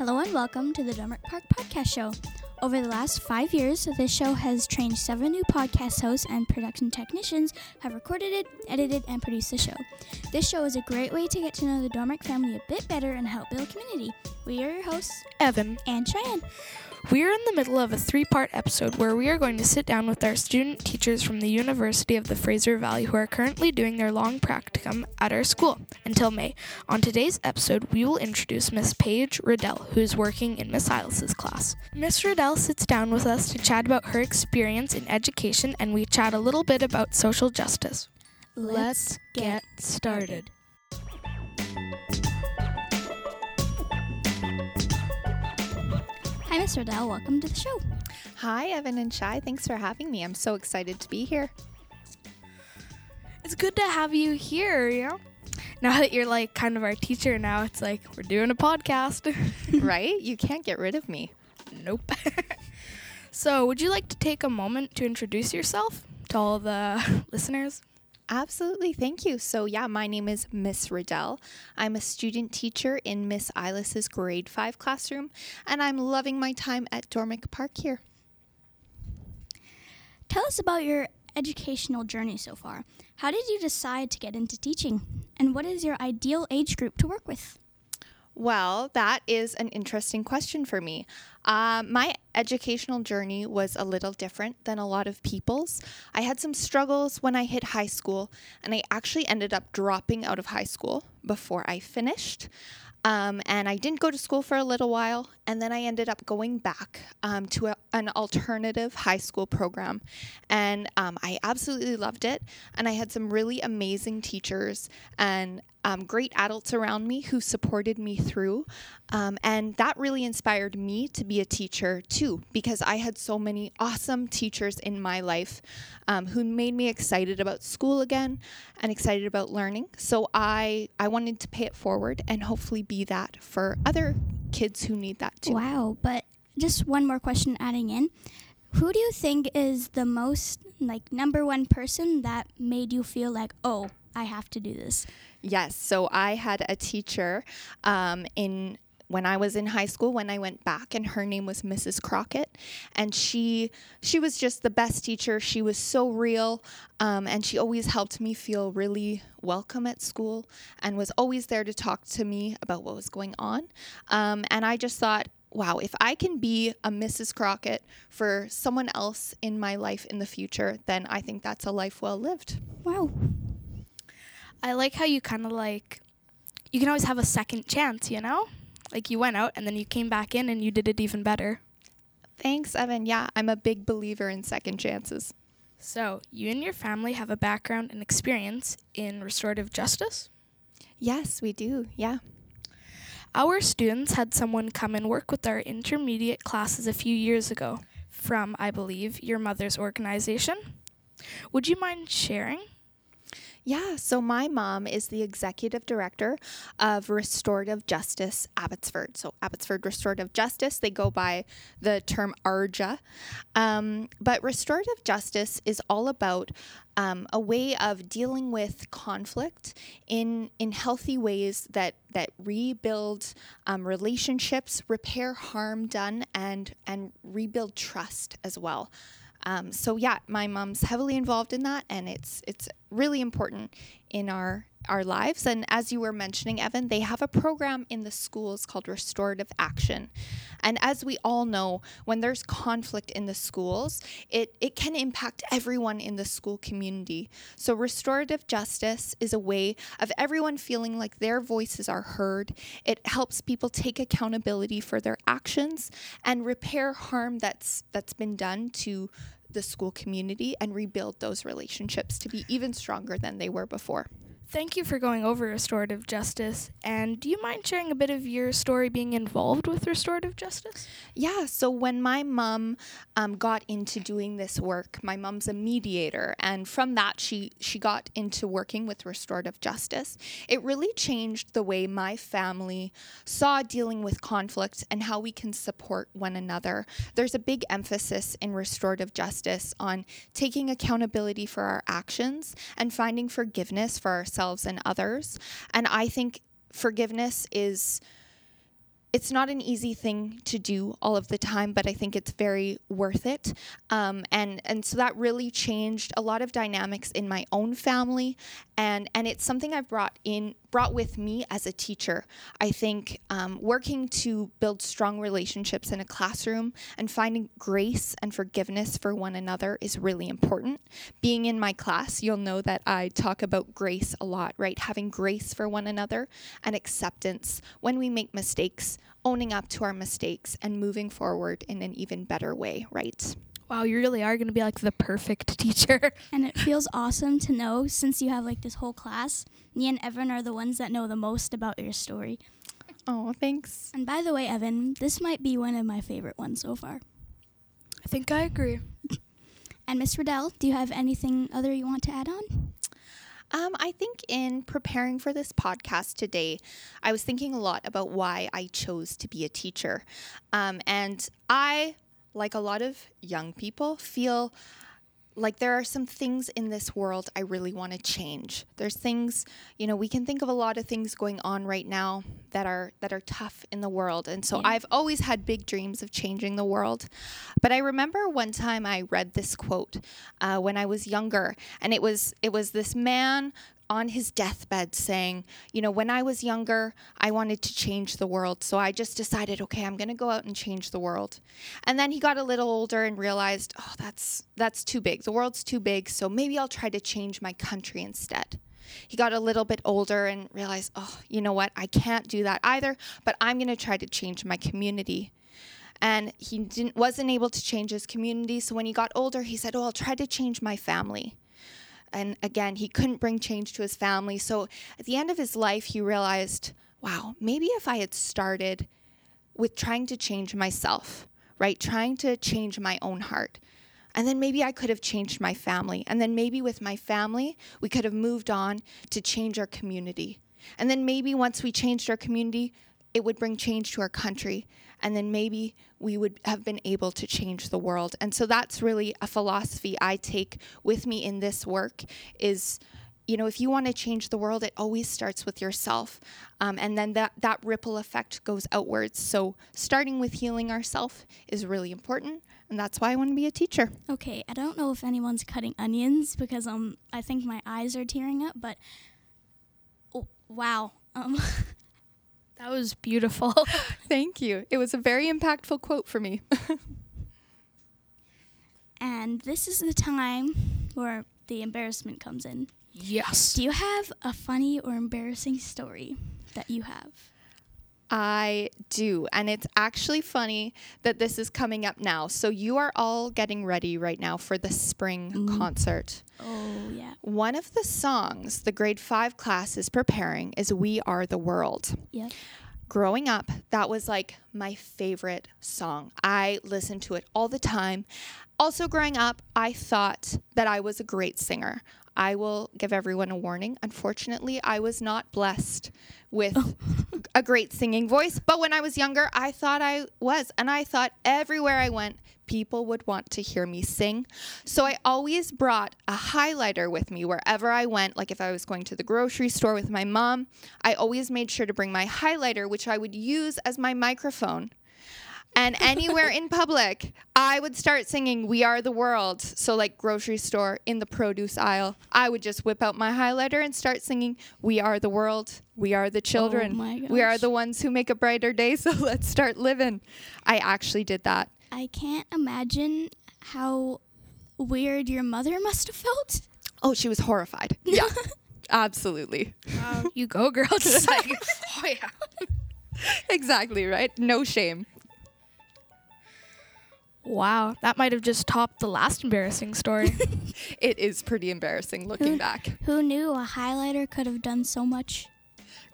Hello and welcome to the Dormick Park Podcast Show. Over the last five years, this show has trained seven new podcast hosts and production technicians have recorded it, edited, and produced the show. This show is a great way to get to know the Dormick family a bit better and help build community. We are your hosts, Evan. and Cheyenne. We are in the middle of a three part episode where we are going to sit down with our student teachers from the University of the Fraser Valley who are currently doing their long practicum at our school until May. On today's episode, we will introduce Miss Paige Riddell, who is working in Miss Silas's class. Miss Riddell sits down with us to chat about her experience in education and we chat a little bit about social justice. Let's get started. Hi, Miss Riddell. Welcome to the show. Hi, Evan and Shai. Thanks for having me. I'm so excited to be here. It's good to have you here, you know? Now that you're like kind of our teacher now, it's like we're doing a podcast. right? You can't get rid of me. Nope. so, would you like to take a moment to introduce yourself to all the listeners? Absolutely. Thank you. So, yeah, my name is Miss Riddell. I'm a student teacher in Miss Eilis's grade five classroom, and I'm loving my time at Dormick Park here. Tell us about your educational journey so far. How did you decide to get into teaching? And what is your ideal age group to work with? Well, that is an interesting question for me. Uh, my educational journey was a little different than a lot of people's. I had some struggles when I hit high school, and I actually ended up dropping out of high school before I finished. Um, and I didn't go to school for a little while, and then I ended up going back um, to a, an alternative high school program. And um, I absolutely loved it. And I had some really amazing teachers and um, great adults around me who supported me through. Um, and that really inspired me to be a teacher too, because I had so many awesome teachers in my life um, who made me excited about school again and excited about learning. So I, I wanted to pay it forward and hopefully be that for other kids who need that too. Wow, but just one more question adding in. Who do you think is the most like number one person that made you feel like, "Oh, I have to do this?" Yes. So I had a teacher um, in when I was in high school when I went back and her name was Mrs. Crockett and she she was just the best teacher she was so real um, and she always helped me feel really welcome at school and was always there to talk to me about what was going on um, and I just thought wow if I can be a Mrs. Crockett for someone else in my life in the future then I think that's a life well lived Wow. I like how you kind of like, you can always have a second chance, you know? Like you went out and then you came back in and you did it even better. Thanks, Evan. Yeah, I'm a big believer in second chances. So, you and your family have a background and experience in restorative justice? Yes, we do. Yeah. Our students had someone come and work with our intermediate classes a few years ago from, I believe, your mother's organization. Would you mind sharing? Yeah, so my mom is the executive director of Restorative Justice Abbotsford. So, Abbotsford Restorative Justice, they go by the term ARJA. Um, but restorative justice is all about um, a way of dealing with conflict in, in healthy ways that, that rebuild um, relationships, repair harm done, and, and rebuild trust as well. Um, so yeah, my mom's heavily involved in that, and it's it's really important in our our lives. And as you were mentioning, Evan, they have a program in the schools called Restorative Action. And as we all know, when there's conflict in the schools, it, it can impact everyone in the school community. So, restorative justice is a way of everyone feeling like their voices are heard. It helps people take accountability for their actions and repair harm that's that's been done to the school community and rebuild those relationships to be even stronger than they were before. Thank you for going over restorative justice. And do you mind sharing a bit of your story being involved with restorative justice? Yeah, so when my mom um, got into doing this work, my mom's a mediator, and from that she she got into working with restorative justice. It really changed the way my family saw dealing with conflict and how we can support one another. There's a big emphasis in restorative justice on taking accountability for our actions and finding forgiveness for ourselves and others. And I think forgiveness is it's not an easy thing to do all of the time, but I think it's very worth it. Um, and and so that really changed a lot of dynamics in my own family, and and it's something I've brought in brought with me as a teacher. I think um, working to build strong relationships in a classroom and finding grace and forgiveness for one another is really important. Being in my class, you'll know that I talk about grace a lot, right? Having grace for one another and acceptance when we make mistakes owning up to our mistakes and moving forward in an even better way, right? Wow, you really are going to be like the perfect teacher. And it feels awesome to know since you have like this whole class, me and Evan are the ones that know the most about your story. Oh, thanks. And by the way, Evan, this might be one of my favorite ones so far. I think I agree. And Miss Riddell, do you have anything other you want to add on? Um, I think in preparing for this podcast today, I was thinking a lot about why I chose to be a teacher. Um, and I, like a lot of young people, feel like there are some things in this world I really want to change. There's things, you know, we can think of a lot of things going on right now that are that are tough in the world. And so Yeah. I've always had big dreams of changing the world. But I remember one time I read this quote uh, when I was younger, and it was it was this man on his deathbed saying, you know, when I was younger, I wanted to change the world. So I just decided, okay, I'm going to go out and change the world. And then he got a little older and realized, oh, that's that's too big. The world's too big, so maybe I'll try to change my country instead. He got a little bit older and realized, oh, you know what? I can't do that either, but I'm going to try to change my community and he didn't wasn't able to change his community so when he got older he said oh i'll try to change my family and again he couldn't bring change to his family so at the end of his life he realized wow maybe if i had started with trying to change myself right trying to change my own heart and then maybe I could have changed my family. And then maybe with my family, we could have moved on to change our community. And then maybe once we changed our community, it would bring change to our country. And then maybe we would have been able to change the world. And so that's really a philosophy I take with me in this work is you know, if you want to change the world, it always starts with yourself. Um, and then that, that ripple effect goes outwards. So starting with healing ourselves is really important. And that's why I want to be a teacher. Okay, I don't know if anyone's cutting onions because um I think my eyes are tearing up, but oh, wow. Um That was beautiful. Thank you. It was a very impactful quote for me. and this is the time where the embarrassment comes in. yes. Do you have a funny or embarrassing story that you have? I do. And it's actually funny that this is coming up now. So you are all getting ready right now for the spring concert. Oh, yeah. One of the songs the grade five class is preparing is We Are the World. Yep. growing up, that was like my favorite song. I listened to it all the time. Also, growing up, I thought that I was a great singer. I will give everyone a warning. Unfortunately, I was not blessed with oh. a great singing voice, but when I was younger, I thought I was. And I thought everywhere I went, people would want to hear me sing. So I always brought a highlighter with me wherever I went. Like if I was going to the grocery store with my mom, I always made sure to bring my highlighter, which I would use as my microphone. And anywhere in public, I would start singing We Are the World. So, like grocery store, in the produce aisle, I would just whip out my highlighter and start singing We Are the World. We are the oh children. my we are the ones who make a brighter day. So, let's start living. I actually did that. I can't imagine how weird your mother must have felt. Oh, she was horrified. Yeah, absolutely. Wow, you go, girl. Just like, oh yeah. Exactly, right? No shame. Wow, that might have just topped the last embarrassing story. It is pretty embarrassing looking back, Who knew a highlighter could have done so much?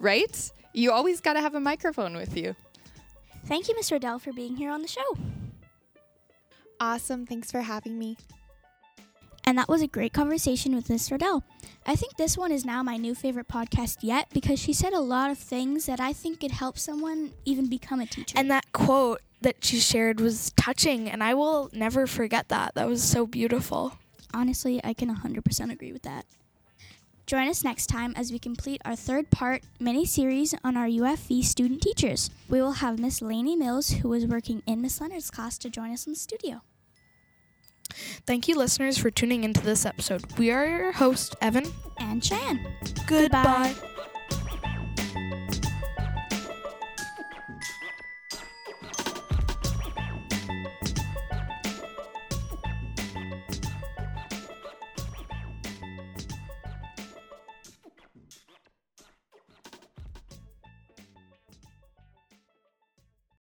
right? You always got to have a microphone with you. Thank you, Miss Riddell, for being here on the show. Awesome. Thanks for having me. And that was a great conversation with Miss Riddell. I think this one is now my new favorite podcast yet because she said a lot of things that I think could help someone even become a teacher. and that quote that she shared was touching, and I will never forget that. That was so beautiful. honestly, I can 100% agree with that. Join us next time as we complete our third part mini series on our UFV student teachers. We will have Miss Lainey Mills, who is working in Miss Leonard's class, to join us in the studio. Thank you, listeners, for tuning into this episode. We are your host, Evan. And Cheyenne. Goodbye.